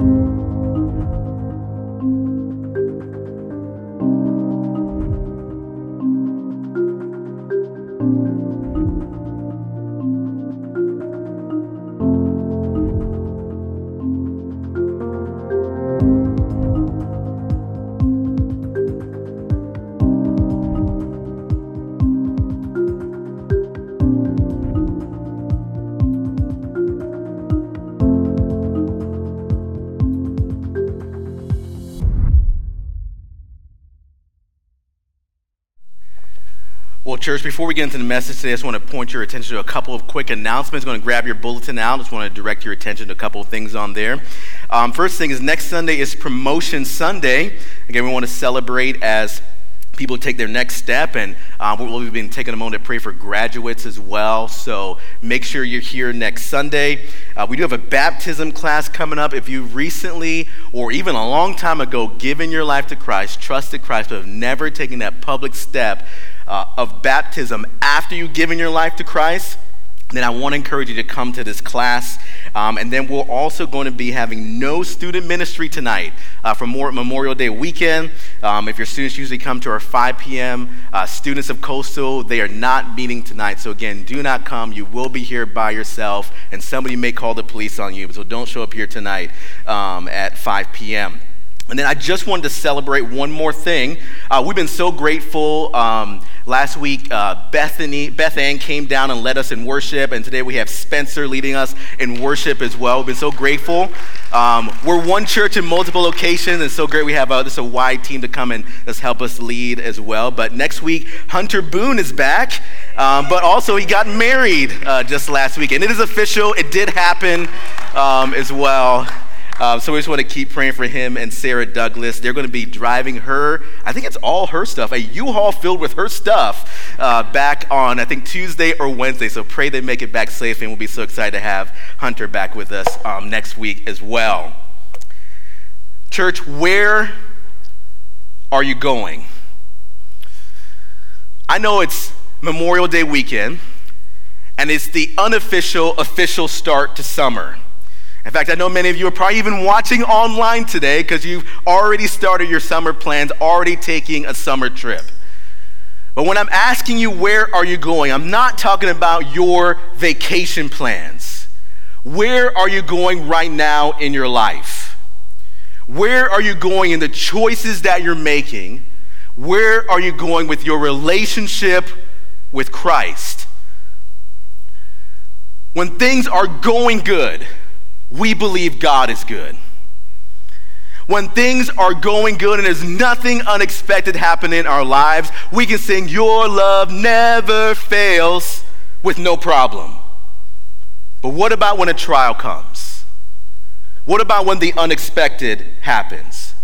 Well, church, before we get into the message today, I just want to point your attention to a couple of quick announcements. I'm going to grab your bulletin out. I just want to direct your attention to a couple of things on there. Um, first thing is next Sunday is Promotion Sunday. Again, we want to celebrate as people take their next step, and um, we'll be taking a moment to pray for graduates as well. So make sure you're here next Sunday. Uh, we do have a baptism class coming up. If you recently or even a long time ago given your life to Christ, trusted Christ, but have never taken that public step, uh, of baptism after you've given your life to Christ, then I want to encourage you to come to this class. Um, and then we're also going to be having no student ministry tonight uh, for more Memorial Day weekend. Um, if your students usually come to our 5 p.m., uh, students of Coastal, they are not meeting tonight. So again, do not come. You will be here by yourself, and somebody may call the police on you. So don't show up here tonight um, at 5 p.m. And then I just wanted to celebrate one more thing. Uh, we've been so grateful. Um, last week, uh, Bethany, Beth Ann came down and led us in worship, and today we have Spencer leading us in worship as well. We've been so grateful. Um, we're one church in multiple locations, and so great we have uh, this a wide team to come and just help us lead as well. But next week, Hunter Boone is back, um, but also he got married uh, just last week, and it is official. It did happen um, as well. Uh, so we just want to keep praying for him and Sarah Douglas. They're going to be driving her, I think it's all her stuff, a U-Haul filled with her stuff uh, back on, I think, Tuesday or Wednesday. So pray they make it back safe, and we'll be so excited to have Hunter back with us um, next week as well. Church, where are you going? I know it's Memorial Day weekend, and it's the unofficial, official start to summer. In fact, I know many of you are probably even watching online today because you've already started your summer plans, already taking a summer trip. But when I'm asking you, where are you going? I'm not talking about your vacation plans. Where are you going right now in your life? Where are you going in the choices that you're making? Where are you going with your relationship with Christ? When things are going good, we believe God is good. When things are going good and there's nothing unexpected happening in our lives, we can sing, Your love never fails with no problem. But what about when a trial comes? What about when the unexpected happens?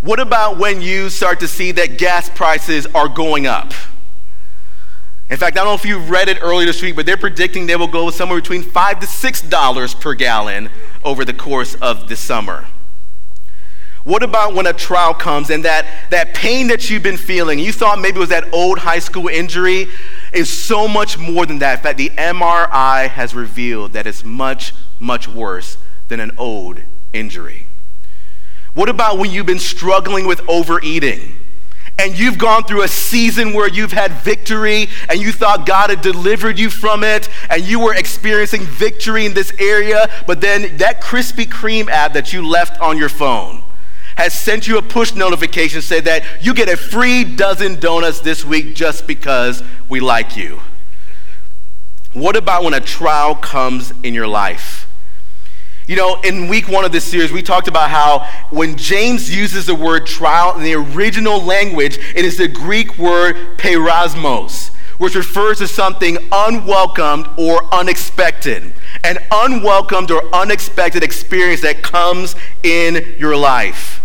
What about when you start to see that gas prices are going up? In fact, I don't know if you read it earlier this week, but they're predicting they will go somewhere between five to six dollars per gallon over the course of the summer. What about when a trial comes and that, that pain that you've been feeling, you thought maybe it was that old high school injury, is so much more than that. In fact, the MRI has revealed that it's much, much worse than an old injury. What about when you've been struggling with overeating? And you've gone through a season where you've had victory and you thought God had delivered you from it and you were experiencing victory in this area, but then that Krispy Kreme ad that you left on your phone has sent you a push notification say that you get a free dozen donuts this week just because we like you. What about when a trial comes in your life? You know, in week one of this series, we talked about how when James uses the word trial in the original language, it is the Greek word peirasmos, which refers to something unwelcomed or unexpected. An unwelcomed or unexpected experience that comes in your life.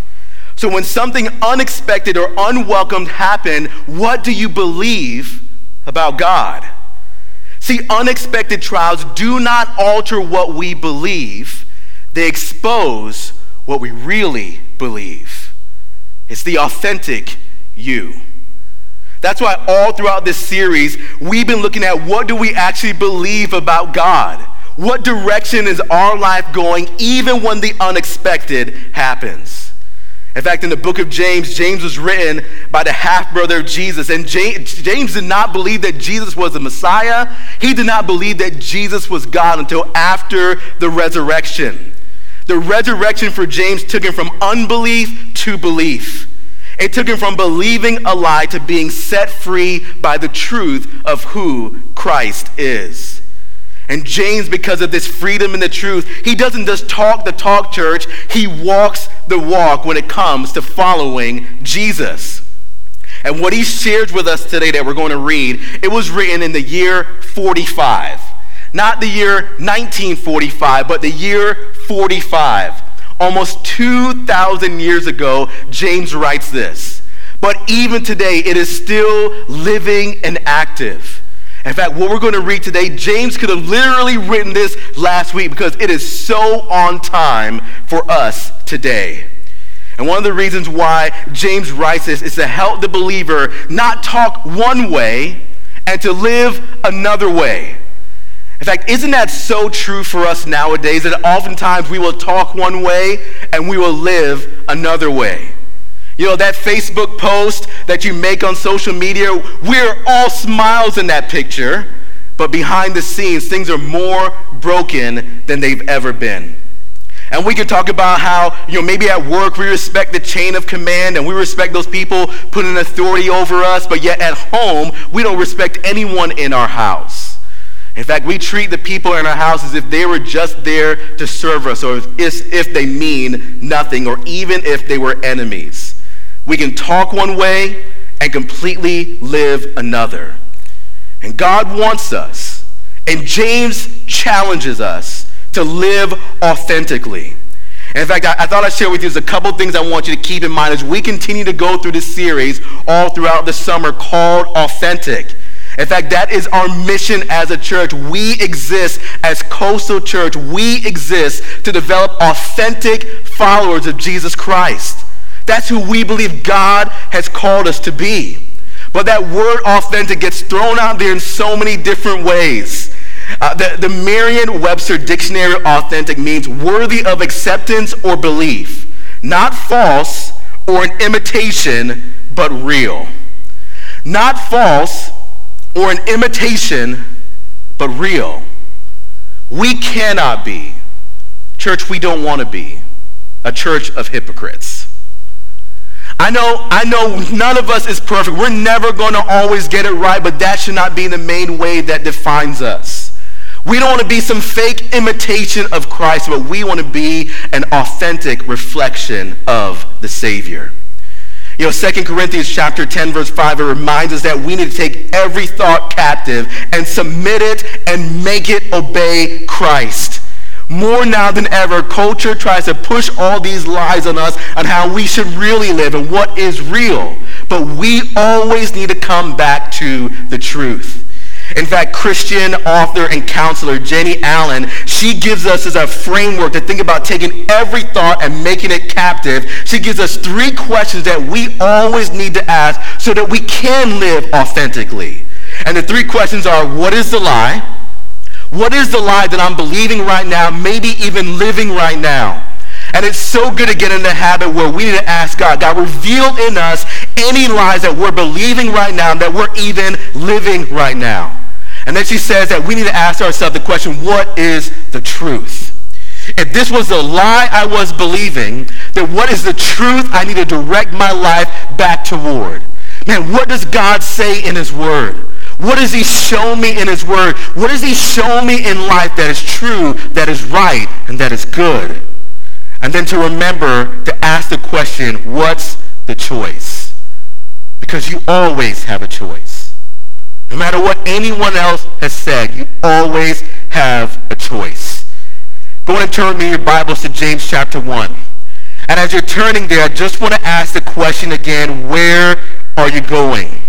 So when something unexpected or unwelcomed happen, what do you believe about God? See, unexpected trials do not alter what we believe they expose what we really believe. It's the authentic you. That's why all throughout this series, we've been looking at what do we actually believe about God? What direction is our life going even when the unexpected happens? In fact, in the book of James, James was written by the half brother of Jesus. And James, did not believe that Jesus was the Messiah. He did not believe that Jesus was God until after the resurrection. The resurrection for James took him from unbelief to belief. It took him from believing a lie to being set free by the truth of who Christ is. And James, because of this freedom in the truth, he doesn't just talk the talk, church, he walks the walk when it comes to following Jesus. And what he shares with us today that we're going to read, it was written in the year 45. Not the year 1945, but the year 45. Almost 2,000 years ago, James writes this. But even today, it is still living and active. In fact, what we're going to read today, James could have literally written this last week because it is so on time for us today. And one of the reasons why James writes this is to help the believer not talk one way and to live another way. In fact, isn't that so true for us nowadays that oftentimes we will talk one way and we will live another way? You know, that Facebook post that you make on social media, we're all smiles in that picture, but behind the scenes, things are more broken than they've ever been. And we can talk about how, you know, maybe at work we respect the chain of command and we respect those people putting authority over us, but yet at home we don't respect anyone in our house. In fact, we treat the people in our house as if they were just there to serve us or if, if they mean nothing or even if they were enemies. We can talk one way and completely live another. And God wants us, and James challenges us to live authentically. In fact, I, I, thought I'd share with you a couple things I want you to keep in mind as we continue to go through this series all throughout the summer called Authentic. In fact, that is our mission as a church. We exist as Coastal Church. We exist to develop authentic followers of Jesus Christ. That's who we believe God has called us to be. But that word authentic gets thrown out there in so many different ways. Uh, the, the Merriam Webster Dictionary authentic means worthy of acceptance or belief, not false or an imitation, but real. Not false or an imitation, but real. We cannot be, church, we don't want to be, a church of hypocrites. I know, I know none of us is perfect. We're never going to always get it right, but that should not be the main way that defines us. We don't want to be some fake imitation of Christ, but we want to be an authentic reflection of the Savior. You know, 2 Corinthians chapter 10, verse 5, it reminds us that we need to take every thought captive and submit it and make it obey Christ. More now than ever, culture tries to push all these lies on us on how we should really live and what is real. But we always need to come back to the truth. In fact, Christian author and counselor Jennie Allen, she gives us as a framework to think about taking every thought and making it captive. She gives us three questions that we always need to ask so that we can live authentically. And the three questions are, what is the lie? What is the lie that I'm believing right now, maybe even living right now? And it's so good to get in the habit where we need to ask God, God, reveal in us any lies that we're believing right now, that we're even living right now. And then she says that we need to ask ourselves the question, what is the truth? If this was the lie I was believing, then what is the truth I need to direct my life back toward? Man, what does God say in his word? What does he show me in his word? What does he show me in life that is true, that is right, and that is good? And then to remember to ask the question, what's the choice? Because you always have a choice. No matter what anyone else has said, you always have a choice. Go and turn me your Bibles to James chapter 1. And as you're turning there, I just want to ask the question again, where are you going?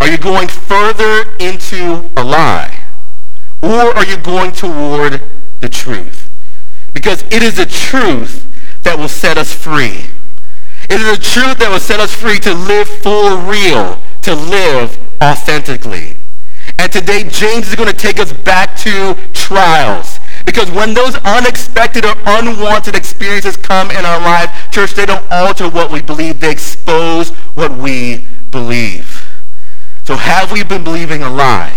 Are you going further into a lie? Or are you going toward the truth? Because it is the truth that will set us free. It is the truth that will set us free to live for real, to live authentically. And today, James is going to take us back to trials. Because when those unexpected or unwanted experiences come in our life, church, they don't alter what we believe. They expose what we believe. So have we been believing a lie?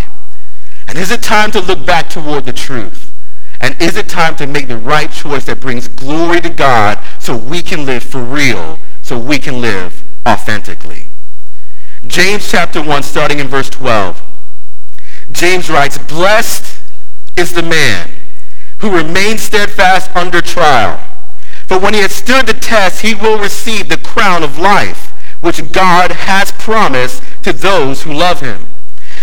And is it time to look back toward the truth? And is it time to make the right choice that brings glory to God so we can live for real, so we can live authentically? James chapter 1, starting in verse 12. James writes, Blessed is the man who remains steadfast under trial. For when he has stood the test, he will receive the crown of life, which God has promised to those who love him.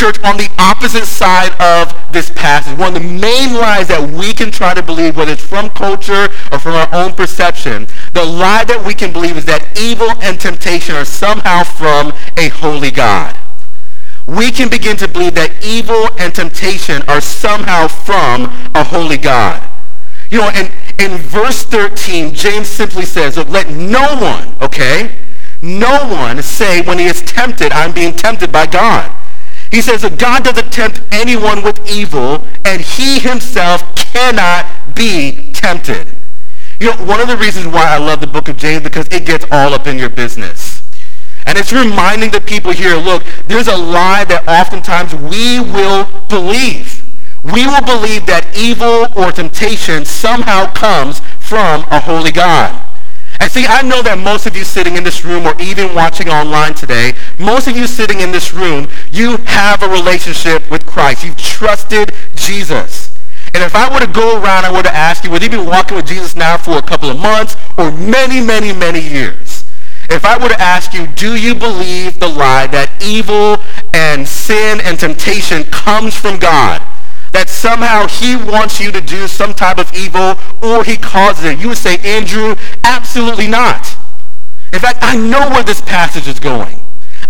Church, on the opposite side of this passage, one of the main lies that we can try to believe, whether it's from culture or from our own perception, the lie that we can believe is that evil and temptation are somehow from a holy God we can begin to believe that evil and temptation are somehow from a holy God. You know, and in verse 13, James simply says, let no one, okay, no one say when he is tempted, I'm being tempted by God. He says that God doesn't tempt anyone with evil, and he himself cannot be tempted. You know, one of the reasons why I love the book of James, because it gets all up in your business. And it's reminding the people here, look, there's a lie that oftentimes we will believe. We will believe that evil or temptation somehow comes from a holy God. And see, I know that most of you sitting in this room or even watching online today, most of you sitting in this room, you have a relationship with Christ. You've trusted Jesus. And if I were to go around, I were to ask you, whether you've been walking with Jesus now for a couple of months or many, many, many years, if I were to ask you, do you believe the lie that evil and sin and temptation comes from God? That somehow he wants you to do some type of evil or he causes it. You would say, Andrew, absolutely not. In fact, I know where this passage is going.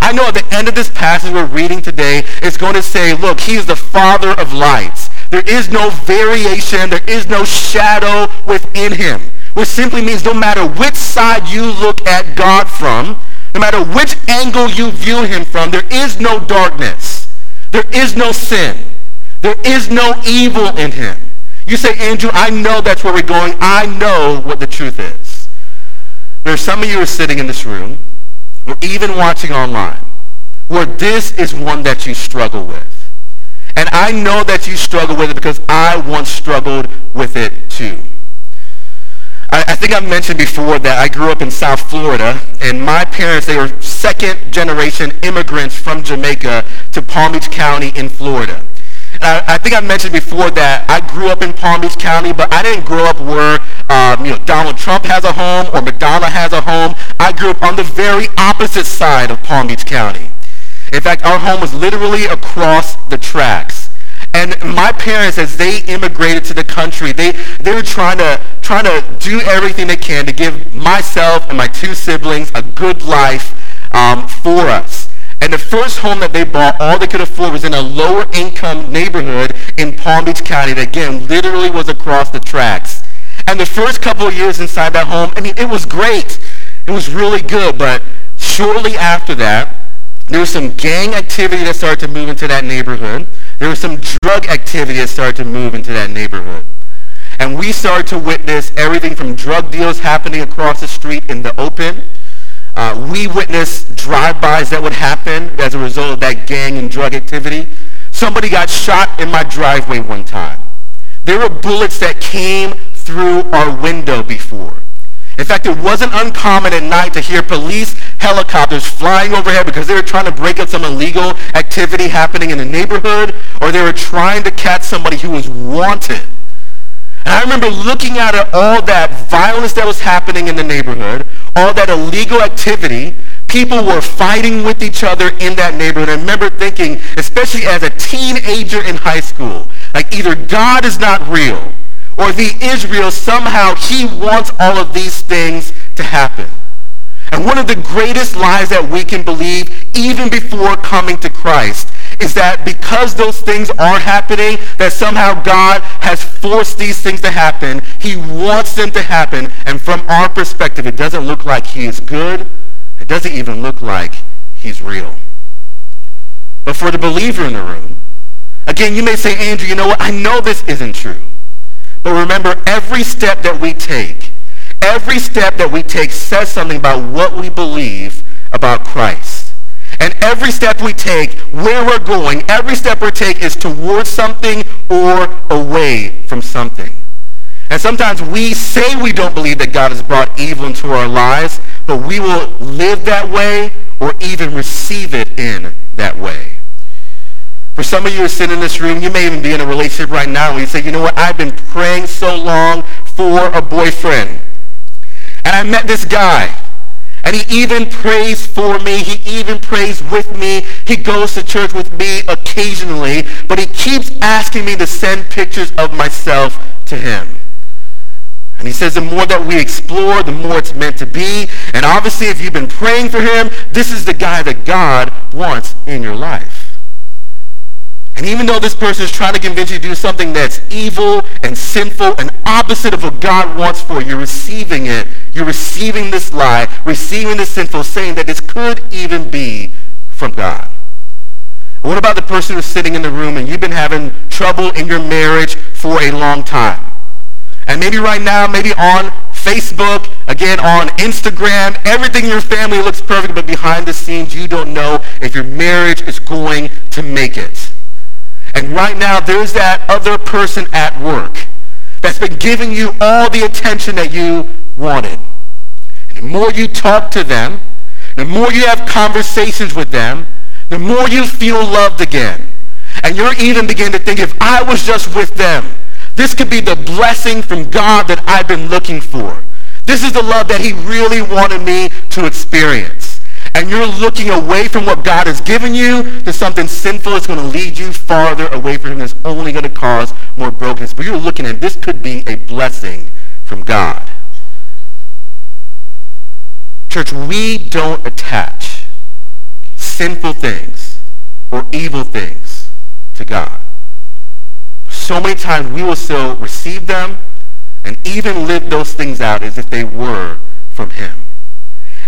I know at the end of this passage we're reading today, it's going to say, look, he is the father of lights. There is no variation. There is no shadow within him which simply means no matter which side you look at God from, no matter which angle you view him from, there is no darkness. There is no sin. There is no evil in him. You say, Andrew, I know that's where we're going. I know what the truth is. There are some of you are sitting in this room, or even watching online, where this is one that you struggle with. And I know that you struggle with it because I once struggled with it too. I, I think I've mentioned before that I grew up in South Florida, and my parents, they were second generation immigrants from Jamaica to Palm Beach County in Florida. I, I, think I mentioned before that I grew up in Palm Beach County, but I didn't grow up where um, you know Donald Trump has a home or Madonna has a home. I grew up on the very opposite side of Palm Beach County. In fact, our home was literally across the tracks. And my parents, as they immigrated to the country, they, they were trying to, trying to do everything they can to give myself and my two siblings a good life um, for us. And the first home that they bought, all they could afford was in a lower income neighborhood in Palm Beach County that, again, literally was across the tracks. And the first couple of years inside that home, I mean, it was great. It was really good. But shortly after that, there was some gang activity that started to move into that neighborhood there was some drug activity that started to move into that neighborhood. And we started to witness everything from drug deals happening across the street in the open. Uh, we witnessed drive-bys that would happen as a result of that gang and drug activity. Somebody got shot in my driveway one time. There were bullets that came through our window before. In fact, it wasn't uncommon at night to hear police helicopters flying overhead because they were trying to break up some illegal activity happening in the neighborhood or they were trying to catch somebody who was wanted. And I remember looking at all that violence that was happening in the neighborhood, all that illegal activity. People were fighting with each other in that neighborhood. I remember thinking, especially as a teenager in high school, like either God is not real or the Israel, somehow he wants all of these things to happen. And one of the greatest lies that we can believe, even before coming to Christ, is that because those things aren't happening, that somehow God has forced these things to happen. He wants them to happen. And from our perspective, it doesn't look like he is good. It doesn't even look like he's real. But for the believer in the room, again, you may say, Andrew, you know what? I know this isn't true. But remember, every step that we take, every step that we take says something about what we believe about Christ. And every step we take, where we're going, every step we take is towards something or away from something. And sometimes we say we don't believe that God has brought evil into our lives, but we will live that way or even receive it in that way. For some of you who sitting in this room, you may even be in a relationship right now where you say, you know what, I've been praying so long for a boyfriend. And I met this guy. And he even prays for me. He even prays with me. He goes to church with me occasionally. But he keeps asking me to send pictures of myself to him. And he says the more that we explore, the more it's meant to be. And obviously, if you've been praying for him, this is the guy that God wants in your life. And even though this person is trying to convince you to do something that's evil and sinful and opposite of what God wants for you, you're receiving it. You're receiving this lie, receiving this sinful, saying that this could even be from God. what about the person who's sitting in the room and you've been having trouble in your marriage for a long time? And maybe right now, maybe on Facebook, again on Instagram, everything in your family looks perfect, but behind the scenes, you don't know if your marriage is going to make it. And right now, there's that other person at work that's been giving you all the attention that you wanted. And the more you talk to them, the more you have conversations with them, the more you feel loved again. And you're even beginning to think, if I was just with them, this could be the blessing from God that I've been looking for. This is the love that he really wanted me to experience and you're looking away from what God has given you to something sinful that's going to lead you farther away from him that's only going to cause more brokenness. But you're looking at this could be a blessing from God. Church, we don't attach sinful things or evil things to God. So many times we will still receive them and even live those things out as if they were from him.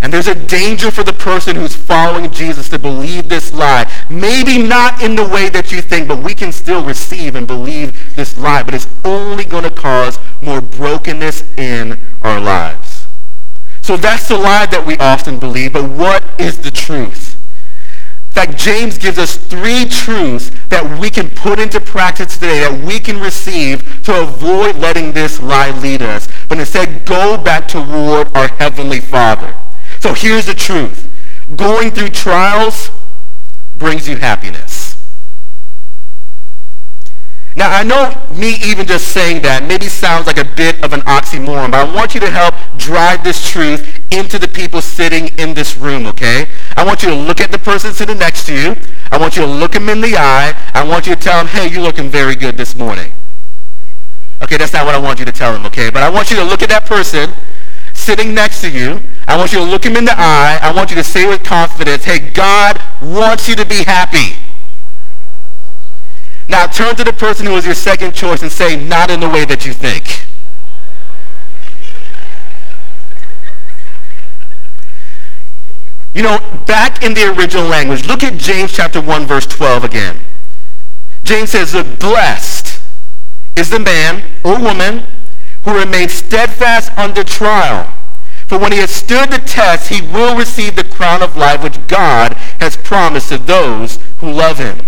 And there's a danger for the person who's following Jesus to believe this lie. Maybe not in the way that you think, but we can still receive and believe this lie. But it's only going to cause more brokenness in our lives. So that's the lie that we often believe. But what is the truth? In fact, James gives us three truths that we can put into practice today, that we can receive to avoid letting this lie lead us. But instead, go back toward our Heavenly Father. So here's the truth. Going through trials brings you happiness. Now, I know me even just saying that maybe sounds like a bit of an oxymoron, but I want you to help drive this truth into the people sitting in this room, okay? I want you to look at the person sitting next to you. I want you to look him in the eye. I want you to tell him, hey, you're looking very good this morning. Okay, that's not what I want you to tell him, okay? But I want you to look at that person sitting next to you I want you to look him in the eye. I want you to say with confidence, hey, God wants you to be happy. Now turn to the person who was your second choice and say, not in the way that you think. You know, back in the original language, look at James chapter 1, verse 12 again. James says, blessed is the man or woman who remains steadfast under trial for when he has stood the test, he will receive the crown of life which God has promised to those who love him.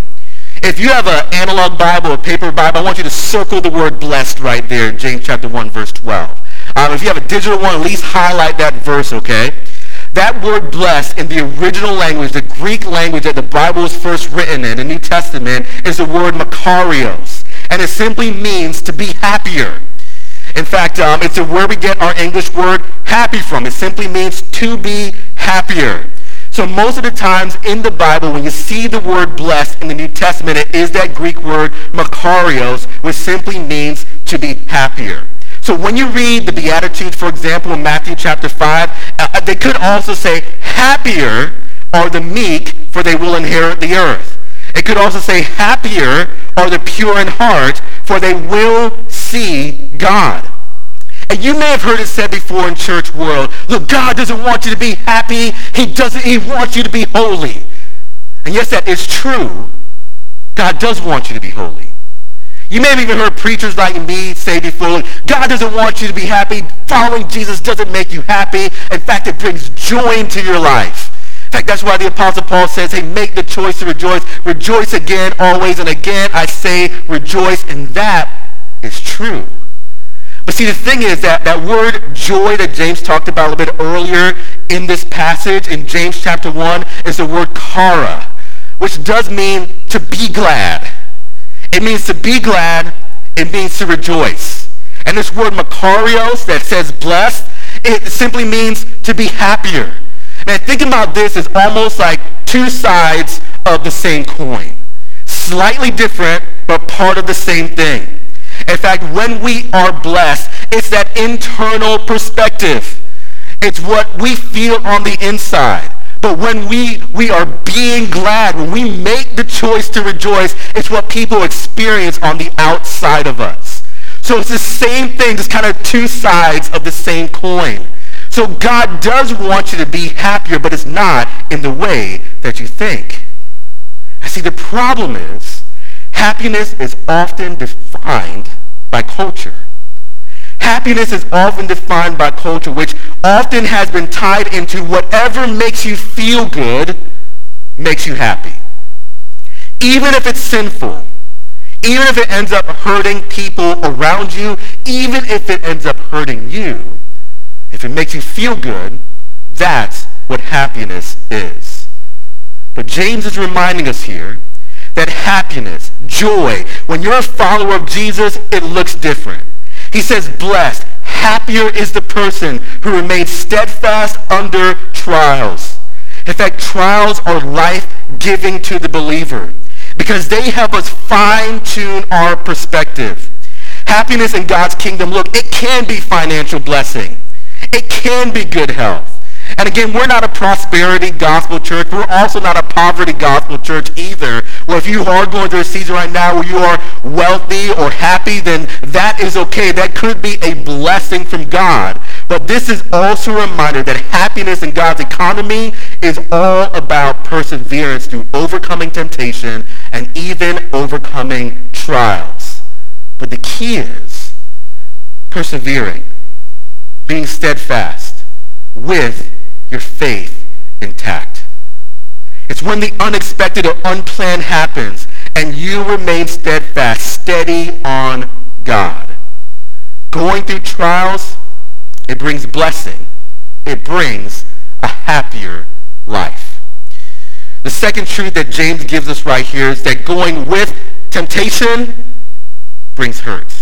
If you have an analog Bible, a paper Bible, I want you to circle the word blessed right there in James chapter 1, verse 12. Um, if you have a digital one, at least highlight that verse, okay? That word blessed in the original language, the Greek language that the Bible was first written in, the New Testament, is the word makarios. And it simply means to be happier. In fact, um, it's where we get our English word happy from. It simply means to be happier. So most of the times in the Bible, when you see the word blessed in the New Testament, it is that Greek word makarios, which simply means to be happier. So when you read the Beatitudes, for example, in Matthew chapter 5, uh, they could also say, happier are the meek, for they will inherit the earth. It could also say, happier are the pure in heart, for they will see God. And you may have heard it said before in church world, look, God doesn't want you to be happy. He doesn't, he wants you to be holy. And yes, that is true. God does want you to be holy. You may have even heard preachers like me say before, God doesn't want you to be happy. Following Jesus doesn't make you happy. In fact, it brings joy into your life. Fact, that's why the Apostle Paul says, hey, make the choice to rejoice. Rejoice again, always, and again I say rejoice. And that is true. But see, the thing is that that word joy that James talked about a little bit earlier in this passage in James chapter 1 is the word chara, which does mean to be glad. It means to be glad. It means to rejoice. And this word makarios that says blessed, it simply means to be happier. Man, thinking about this is almost like two sides of the same coin. Slightly different, but part of the same thing. In fact, when we are blessed, it's that internal perspective. It's what we feel on the inside. But when we, we are being glad, when we make the choice to rejoice, it's what people experience on the outside of us. So it's the same thing, just kind of two sides of the same coin. So God does want you to be happier, but it's not in the way that you think. I see the problem is happiness is often defined by culture. Happiness is often defined by culture, which often has been tied into whatever makes you feel good makes you happy. Even if it's sinful, even if it ends up hurting people around you, even if it ends up hurting you, if it makes you feel good, that's what happiness is. But James is reminding us here that happiness, joy, when you're a follower of Jesus, it looks different. He says, blessed, happier is the person who remains steadfast under trials. In fact, trials are life-giving to the believer because they help us fine-tune our perspective. Happiness in God's kingdom, look, it can be financial blessing. It can be good health. And again, we're not a prosperity gospel church. We're also not a poverty gospel church either. Well, if you are going through a season right now where you are wealthy or happy, then that is okay. That could be a blessing from God. But this is also a reminder that happiness in God's economy is all about perseverance through overcoming temptation and even overcoming trials. But the key is persevering, being steadfast with your faith intact. It's when the unexpected or unplanned happens and you remain steadfast, steady on God. Going through trials, it brings blessing. It brings a happier life. The second truth that James gives us right here is that going with temptation brings hurt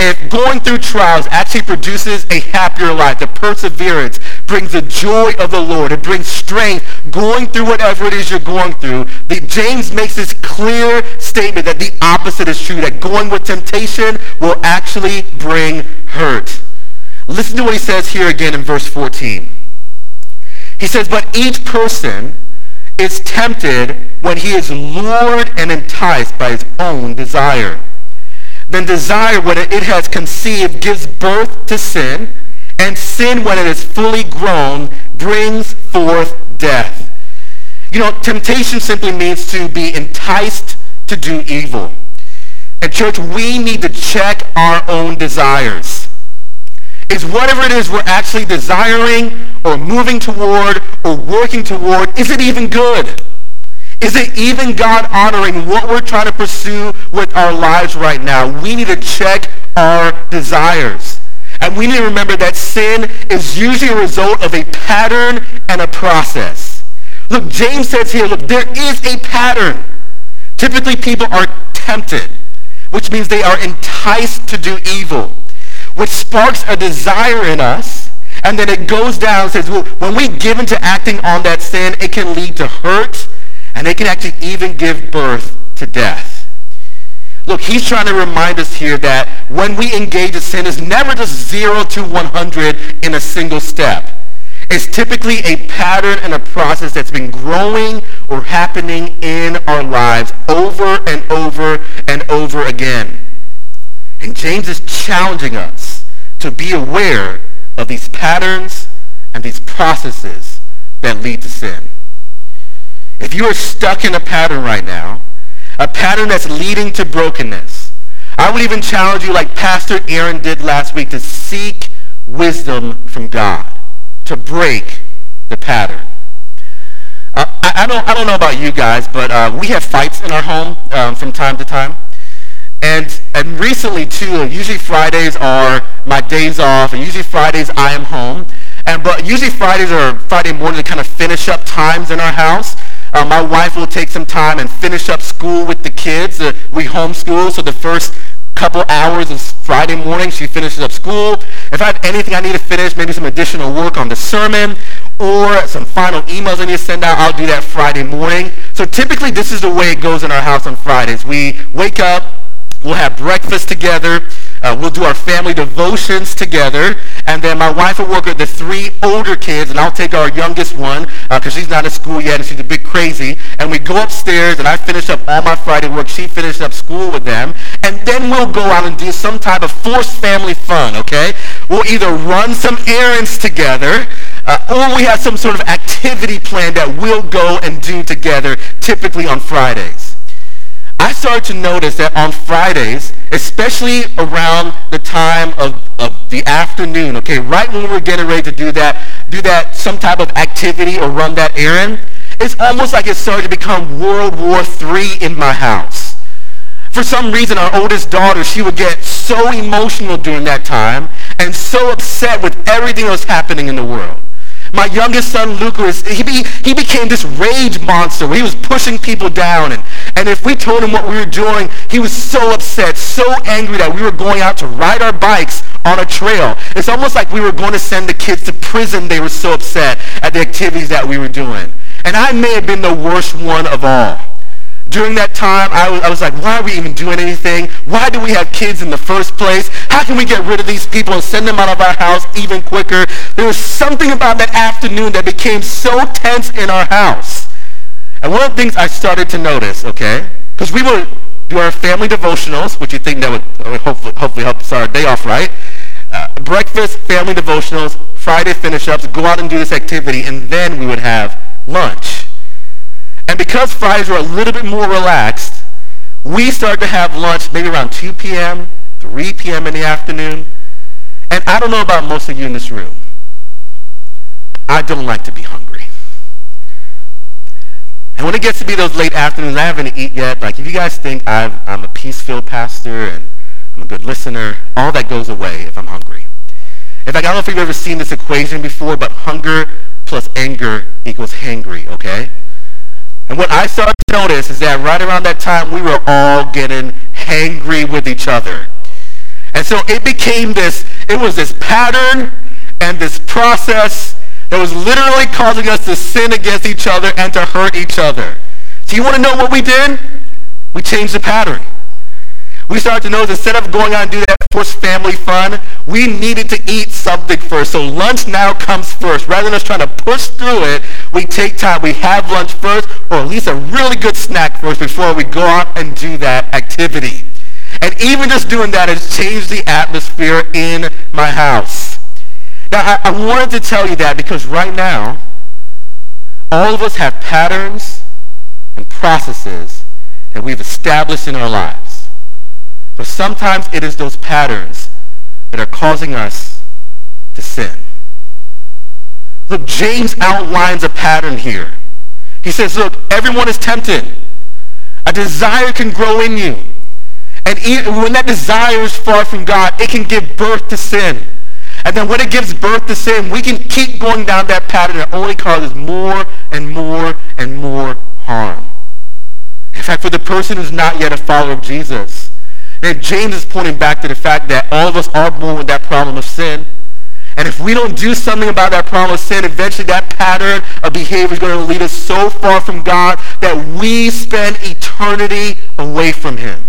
if going through trials actually produces a happier life, the perseverance brings the joy of the Lord, it brings strength going through whatever it is you're going through, the, James makes this clear statement that the opposite is true, that going with temptation will actually bring hurt. Listen to what he says here again in verse 14. He says, but each person is tempted when he is lured and enticed by his own desire. Then desire, when it has conceived, gives birth to sin, and sin, when it is fully grown, brings forth death. You know, temptation simply means to be enticed to do evil. And church, we need to check our own desires. Is whatever it is we're actually desiring or moving toward or working toward, is it even good? Is it even God honoring what we're trying to pursue with our lives right now? We need to check our desires. And we need to remember that sin is usually a result of a pattern and a process. Look, James says here, look, there is a pattern. Typically people are tempted, which means they are enticed to do evil, which sparks a desire in us. And then it goes down says, well, when we give into acting on that sin, it can lead to hurt, and they can actually even give birth to death. Look, he's trying to remind us here that when we engage in sin, it's never just 0 to 100 in a single step. It's typically a pattern and a process that's been growing or happening in our lives over and over and over again. And James is challenging us to be aware of these patterns and these processes that lead to sin. If you are stuck in a pattern right now, a pattern that's leading to brokenness. I would even challenge you, like Pastor Aaron did last week, to seek wisdom from God to break the pattern. Uh, I, I, don't, I don't know about you guys, but uh, we have fights in our home um, from time to time. And, and recently, too, usually Fridays are my days off, and usually Fridays I am home. And, but usually Fridays are Friday morning to kind of finish up times in our house. Uh, my wife will take some time and finish up school with the kids. Uh, we homeschool, so the first couple hours of Friday morning, she finishes up school. If I have anything I need to finish, maybe some additional work on the sermon or some final emails I need to send out, I'll do that Friday morning. So typically this is the way it goes in our house on Fridays. We wake up, we'll have breakfast together, uh, we'll do our family devotions together, and then my wife will work with the three older kids, and I'll take our youngest one because uh, she's not in school yet and she's a bit crazy. And we go upstairs, and I finish up all my Friday work. She finishes up school with them, and then we'll go out and do some type of forced family fun. Okay, we'll either run some errands together. Uh, or we have some sort of activity plan that we'll go and do together, typically on Fridays. I started to notice that on Fridays, especially around the time of, of the afternoon, okay, right when we're getting ready to do that, do that, some type of activity or run that errand, it's almost like it started to become World War III in my house. For some reason, our oldest daughter, she would get so emotional during that time and so upset with everything that was happening in the world. My youngest son, Lucas, he, be, he became this rage monster where he was pushing people down. And, and if we told him what we were doing, he was so upset, so angry that we were going out to ride our bikes on a trail. It's almost like we were going to send the kids to prison. They were so upset at the activities that we were doing. And I may have been the worst one of all. During that time, I was, I was like, why are we even doing anything? Why do we have kids in the first place? How can we get rid of these people and send them out of our house even quicker? There was something about that afternoon that became so tense in our house. And one of the things I started to notice, okay, because we would do our family devotionals, which you think that would, hopefully, hopefully help start our day off right. Uh, breakfast, family devotionals, Friday finish-ups, go out and do this activity, and then we would have lunch. And because Fridays were a little bit more relaxed, we started to have lunch maybe around 2 p.m., 3 p.m. in the afternoon. And I don't know about most of you in this room. I don't like to be hungry. And when it gets to be those late afternoons, I haven't eaten yet. Like, if you guys think i am a peace-filled pastor and I'm a good listener, all that goes away if I'm hungry. In fact, I don't know if you've ever seen this equation before, but hunger plus anger equals hangry, okay? And what I started to notice is that right around that time, we were all getting hangry with each other. And so it became this, it was this pattern and this process that was literally causing us to sin against each other and to hurt each other. So you want to know what we did? We changed the pattern. We started to that instead of going out and do that forced family fun, we needed to eat something first. So lunch now comes first. Rather than us trying to push through it, we take time. We have lunch first, or at least a really good snack first before we go out and do that activity. And even just doing that has changed the atmosphere in my house. Now, I, I wanted to tell you that because right now, all of us have patterns and processes that we've established in our lives. But sometimes it is those patterns that are causing us to sin. Look, James outlines a pattern here. He says, look, everyone is tempted. A desire can grow in you. And when that desire is far from God, it can give birth to sin. And then when it gives birth to sin, we can keep going down that pattern that only causes more and more and more harm. In fact, for the person who's not yet a follower of Jesus, and James is pointing back to the fact that all of us are born with that problem of sin. And if we don't do something about that problem of sin, eventually that pattern of behavior is going to lead us so far from God that we spend eternity away from him.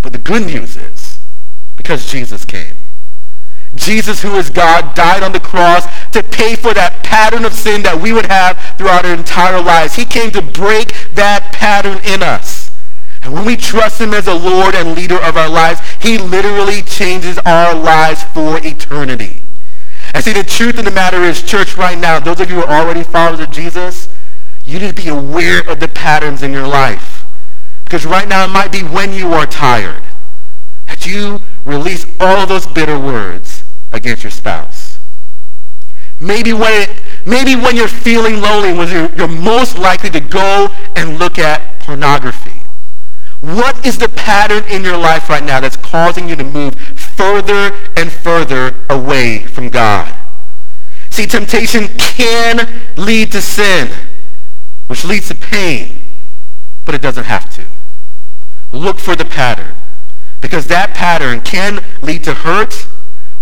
But the good news is, because Jesus came, Jesus, who is God, died on the cross to pay for that pattern of sin that we would have throughout our entire lives. He came to break that pattern in us. And when we trust him as the Lord and leader of our lives, he literally changes our lives for eternity. And see, the truth of the matter is, church, right now, those of you who are already followers of Jesus, you need to be aware of the patterns in your life. Because right now it might be when you are tired that you release all of those bitter words against your spouse. Maybe when, it, maybe when you're feeling lonely, when you're, you're most likely to go and look at pornography. What is the pattern in your life right now that's causing you to move further and further away from God? See, temptation can lead to sin, which leads to pain, but it doesn't have to. Look for the pattern, because that pattern can lead to hurt,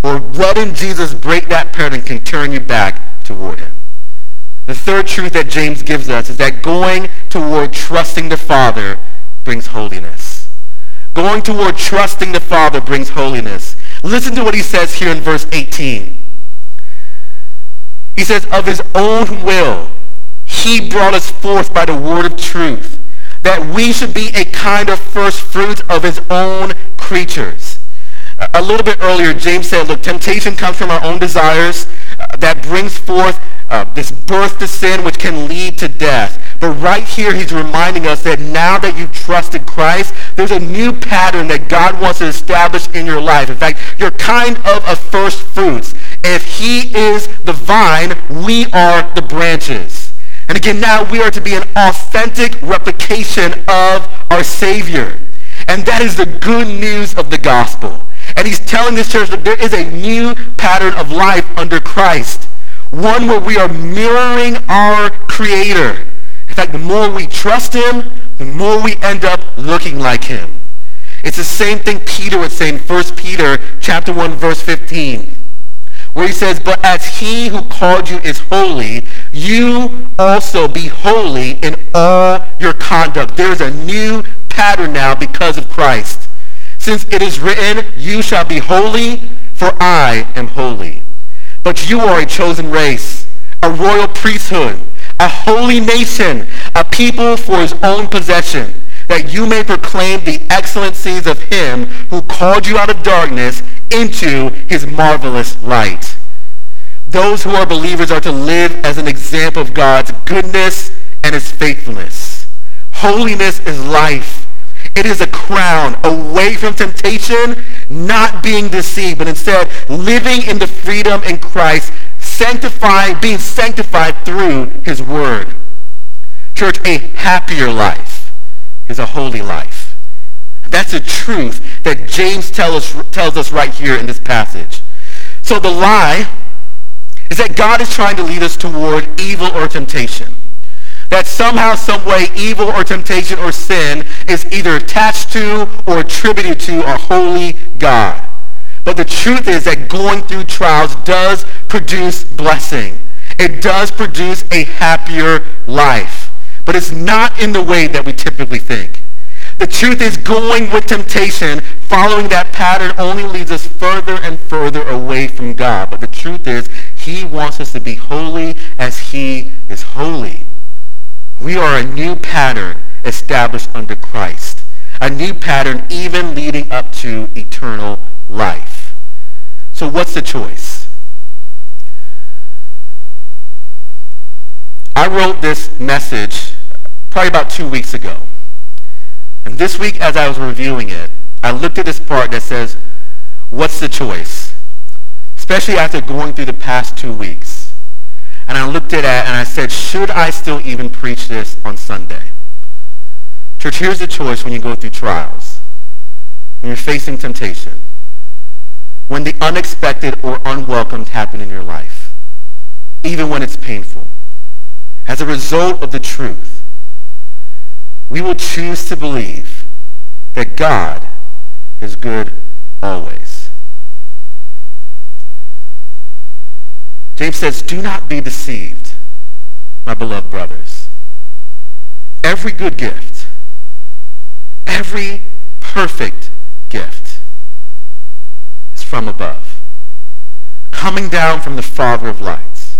or letting Jesus break that pattern can turn you back toward him. The third truth that James gives us is that going toward trusting the Father brings holiness. Going toward trusting the Father brings holiness. Listen to what he says here in verse 18. He says, Of his own will, he brought us forth by the word of truth, that we should be a kind of first fruits of his own creatures. A little bit earlier, James said, look, temptation comes from our own desires uh, that brings forth uh, this birth to sin, which can lead to death. But right here, he's reminding us that now that you've trusted Christ, there's a new pattern that God wants to establish in your life. In fact, you're kind of a first fruits. If he is the vine, we are the branches. And again, now we are to be an authentic replication of our Savior. And that is the good news of the gospel. And he's telling this church that there is a new pattern of life under Christ. One where we are mirroring our Creator. In fact, the more we trust him, the more we end up looking like him. It's the same thing Peter would say in 1 Peter chapter 1, verse 15, where he says, But as he who called you is holy, you also be holy in all your conduct. There's a new pattern now because of Christ. Since it is written, You shall be holy, for I am holy. But you are a chosen race, a royal priesthood a holy nation, a people for his own possession, that you may proclaim the excellencies of him who called you out of darkness into his marvelous light. Those who are believers are to live as an example of God's goodness and his faithfulness. Holiness is life. It is a crown away from temptation, not being deceived, but instead living in the freedom in Christ sanctified, being sanctified through his word. Church, a happier life is a holy life. That's a truth that James tell us, tells us right here in this passage. So the lie is that God is trying to lead us toward evil or temptation. That somehow, some way, evil or temptation or sin is either attached to or attributed to a holy God. But the truth is that going through trials does produce blessing. It does produce a happier life. But it's not in the way that we typically think. The truth is going with temptation, following that pattern only leads us further and further away from God. But the truth is he wants us to be holy as he is holy. We are a new pattern established under Christ. A new pattern even leading up to eternal life. So what's the choice? I wrote this message probably about two weeks ago. And this week, as I was reviewing it, I looked at this part that says, what's the choice? Especially after going through the past two weeks. And I looked at it and I said, should I still even preach this on Sunday? Church, here's the choice when you go through trials, when you're facing temptation, when the unexpected or unwelcomed happen in your life, even when it's painful. As a result of the truth, we will choose to believe that God is good always. James says, Do not be deceived, my beloved brothers. Every good gift, every perfect gift is from above, coming down from the Father of lights.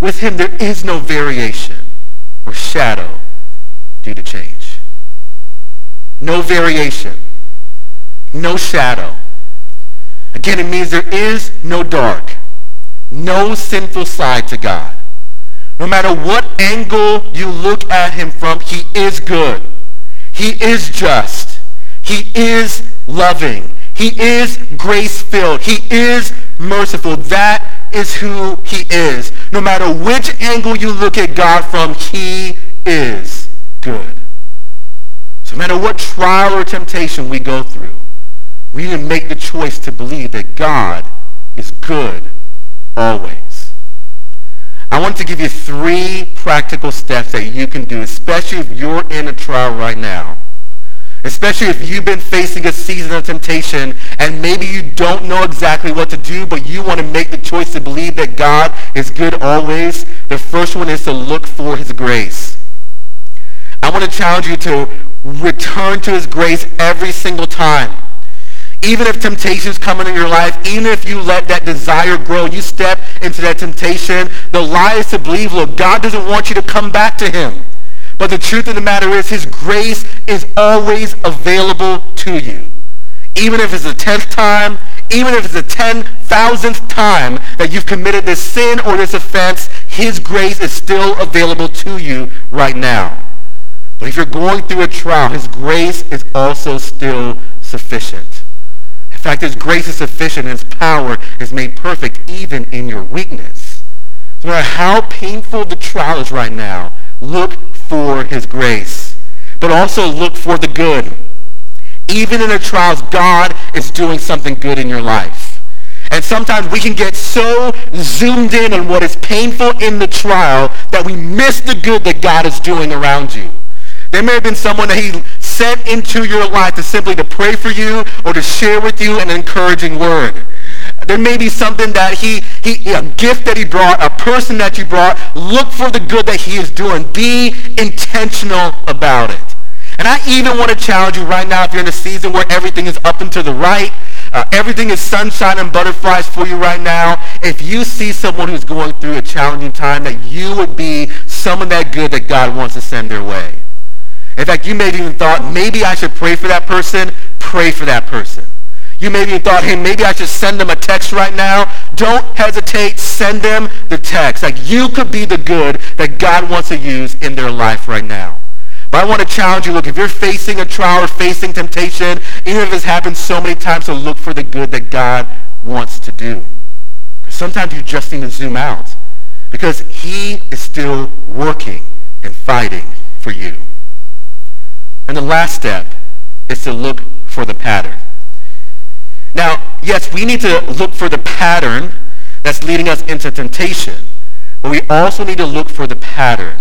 With him there is no variation or shadow due to change. No variation, no shadow. Again, it means there is no dark no sinful side to God. No matter what angle you look at him from, he is good. He is just. He is loving. He is grace-filled. He is merciful. That is who he is. No matter which angle you look at God from, he is good. So no matter what trial or temptation we go through, we need to make the choice to believe that God is good always. I want to give you three practical steps that you can do, especially if you're in a trial right now. Especially if you've been facing a season of temptation and maybe you don't know exactly what to do, but you want to make the choice to believe that God is good always. The first one is to look for his grace. I want to challenge you to return to his grace every single time. Even if temptations come into your life, even if you let that desire grow, you step into that temptation, the lie is to believe, look, God doesn't want you to come back to him. But the truth of the matter is his grace is always available to you. Even if it's the tenth time, even if it's the ten thousandth time that you've committed this sin or this offense, his grace is still available to you right now. But if you're going through a trial, his grace is also still sufficient. Fact, His grace is sufficient and His power is made perfect even in your weakness. No matter how painful the trial is right now, look for His grace. But also look for the good. Even in the trials, God is doing something good in your life. And sometimes we can get so zoomed in on what is painful in the trial that we miss the good that God is doing around you. There may have been someone that he sent into your life to simply to pray for you or to share with you an encouraging word. There may be something that he, he, a gift that he brought, a person that you brought. Look for the good that he is doing. Be intentional about it. And I even want to challenge you right now if you're in a season where everything is up and to the right, uh, everything is sunshine and butterflies for you right now. If you see someone who's going through a challenging time, that you would be some of that good that God wants to send their way. In fact, you may have even thought, maybe I should pray for that person. Pray for that person. You may have even thought, hey, maybe I should send them a text right now. Don't hesitate. Send them the text. Like you could be the good that God wants to use in their life right now. But I want to challenge you, look, if you're facing a trial or facing temptation, even if it's happened so many times, to so look for the good that God wants to do. Sometimes you just need to zoom out. Because he is still working and fighting for you. And the last step is to look for the pattern. Now, yes, we need to look for the pattern that's leading us into temptation, but we also need to look for the pattern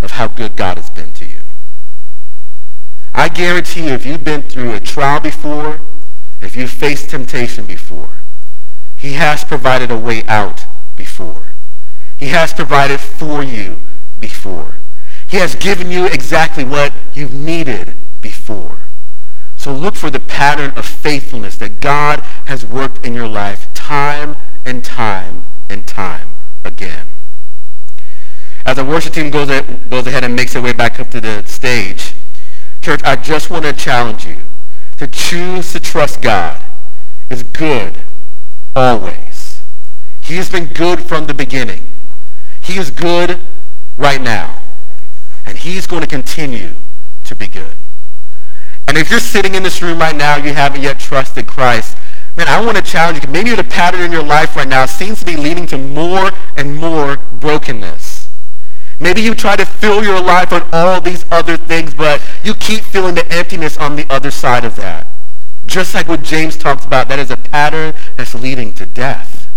of how good God has been to you. I guarantee you, if you've been through a trial before, if you've faced temptation before, he has provided a way out before. He has provided for you before. He has given you exactly what you've needed before. So look for the pattern of faithfulness that God has worked in your life time and time and time again. As the worship team goes, goes ahead and makes their way back up to the stage, church, I just want to challenge you to choose to trust God is good always. He has been good from the beginning. He is good right now. And he's going to continue to be good. And if you're sitting in this room right now, you haven't yet trusted Christ, Man, I want to challenge you. Maybe the pattern in your life right now seems to be leading to more and more brokenness. Maybe you try to fill your life with all these other things, but you keep feeling the emptiness on the other side of that. Just like what James talks about, that is a pattern that's leading to death.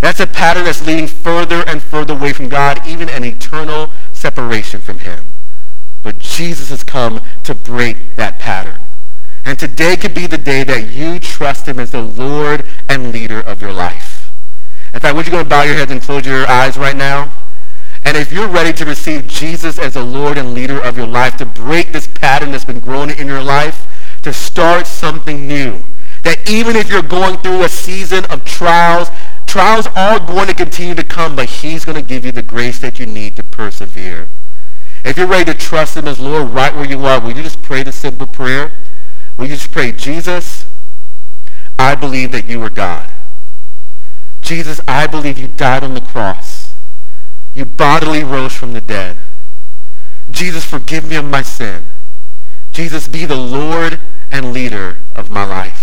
That's a pattern that's leading further and further away from God, even an eternal separation from him. But Jesus has come to break that pattern. And today could be the day that you trust him as the Lord and leader of your life. In fact, would you go and bow your heads and close your eyes right now? And if you're ready to receive Jesus as the Lord and leader of your life, to break this pattern that's been growing in your life, to start something new, that even if you're going through a season of trials, trials are going to continue to come, but he's going to give you the grace that you need to persevere. If you're ready to trust him as Lord right where you are, will you just pray this simple prayer? Will you just pray, Jesus, I believe that you are God. Jesus, I believe you died on the cross. You bodily rose from the dead. Jesus, forgive me of my sin. Jesus, be the Lord and leader of my life.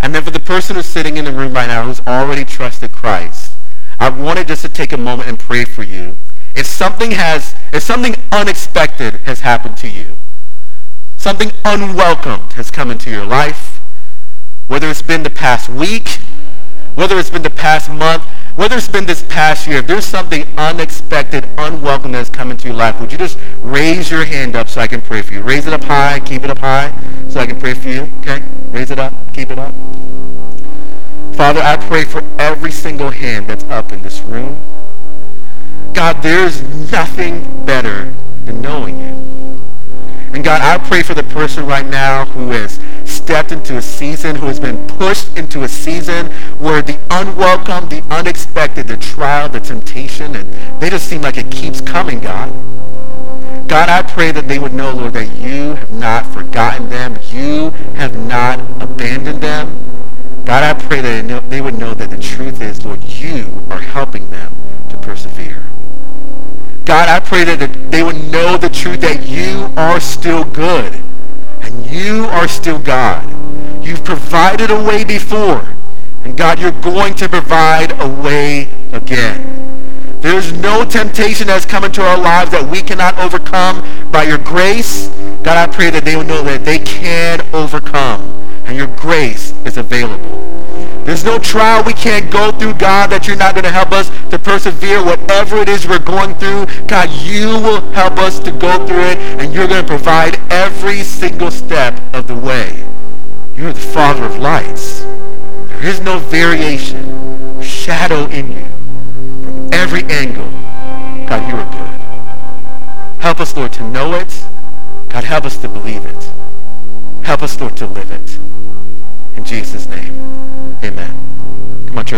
And then for the person who's sitting in the room right now who's already trusted Christ, I wanted just to take a moment and pray for you. If something has, if something unexpected has happened to you, something unwelcomed has come into your life, whether it's been the past week, whether it's been the past month, whether it's been this past year, if there's something unexpected, unwelcome that's come into your life, would you just raise your hand up so I can pray for you? Raise it up high, keep it up high so I can pray for you. Okay? Raise it up, keep it up. Father, I pray for every single hand that's up in this room. God, there's nothing better than knowing you. And God, I pray for the person right now who has stepped into a season, who has been pushed into a season where the unwelcome, the unexpected, the trial, the temptation, and they just seem like it keeps coming, God. God, I pray that they would know, Lord, that you have not forgotten them. You have not abandoned them. God, I pray that they would know that the truth is, Lord, you are helping them to persevere. God, I pray that they would know the truth that you are still good you are still God. You've provided a way before, and God, you're going to provide a way again. There's no temptation that's come into our lives that we cannot overcome by your grace. God, I pray that they will know that they can overcome, and your grace is available. There's no trial we can't go through, God, that you're not going to help us to persevere. Whatever it is we're going through, God, you will help us to go through it, and you're going to provide every single step of the way. You're the Father of lights. There is no variation shadow in you. From every angle, God, you are good. Help us, Lord, to know it. God, help us to believe it. Help us, Lord, to live it. In Jesus' name. Amen. Come on, church.